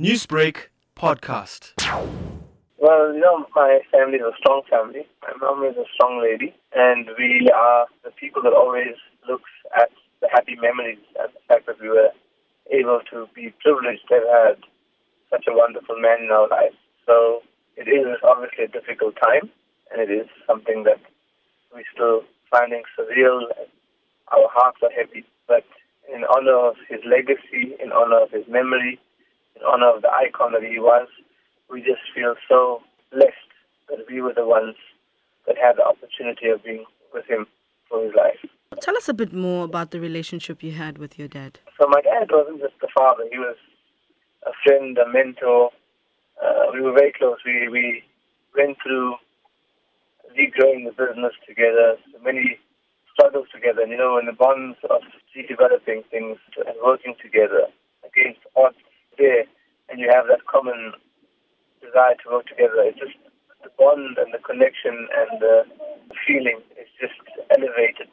Newsbreak podcast. Well, you know, my family is a strong family. My mom is a strong lady, and we are the people that always looks at the happy memories and the fact that we were able to be privileged to have had such a wonderful man in our lives. So it is obviously a difficult time, and it is something that we're still finding surreal. Our hearts are heavy, but in honor of his legacy, in honor of his memory, honor of the icon that he was, we just feel so blessed that we were the ones that had the opportunity of being with him for his life. Tell us a bit more about the relationship you had with your dad. So my dad wasn't just a father; he was a friend, a mentor. Uh, we were very close. We we went through regrowing the business together, many struggles together. And you know, in the bonds of developing things and working together against odds there, and you have that common desire to work together. It's just the bond and the connection and the feeling is just elevated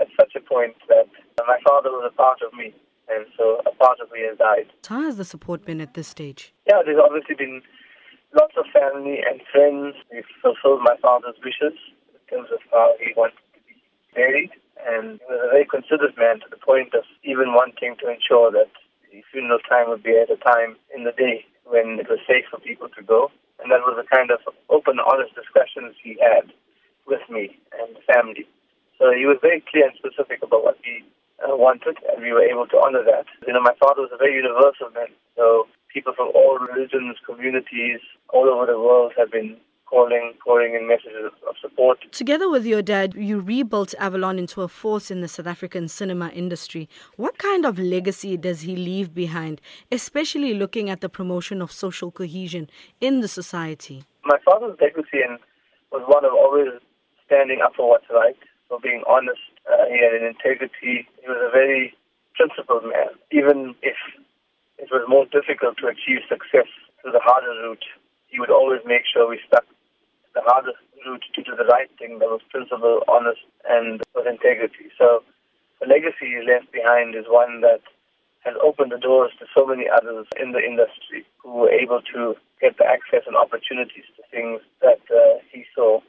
at such a point that my father was a part of me, and so a part of me has died. How has the support been at this stage? Yeah, there's obviously been lots of family and friends. We've fulfilled my father's wishes in terms of how he wanted to be buried, and he was a very considerate man to the point of even wanting to ensure that funeral time would be at a time in the day when it was safe for people to go. And that was the kind of open, honest discussions he had with me and the family. So he was very clear and specific about what he uh, wanted, and we were able to honor that. You know, my father was a very universal man, so people from all religions, communities, all over the world have been calling, pouring in messages of support. Together with your dad, you rebuilt Avalon into a force in the South African cinema industry. What kind of legacy does he leave behind, especially looking at the promotion of social cohesion in the society? My father's legacy was one of always standing up for what's right, for being honest. Uh, he had an integrity. He was a very principled man. Even if it was more difficult to achieve success through the harder route, he would always make sure we stuck the hardest route to do the right thing that was principled, honest, and with integrity. So the legacy he left behind is one that has opened the doors to so many others in the industry who were able to get the access and opportunities to things that uh, he saw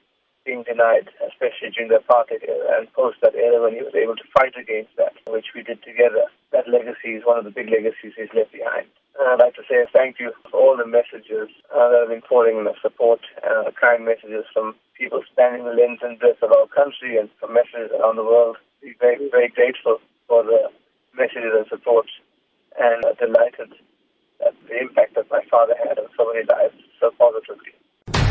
being denied, especially during the apartheid era and post that era when he was able to fight against that, which we did together. That legacy is one of the big legacies he's left behind. And I'd like to say thank you for all the messages uh, that have been pouring in the support, uh, kind messages from people spanning the length and breadth of our country and from messages around the world. We're very, very grateful for the messages and support and uh, delighted at the impact that my father had on so many lives.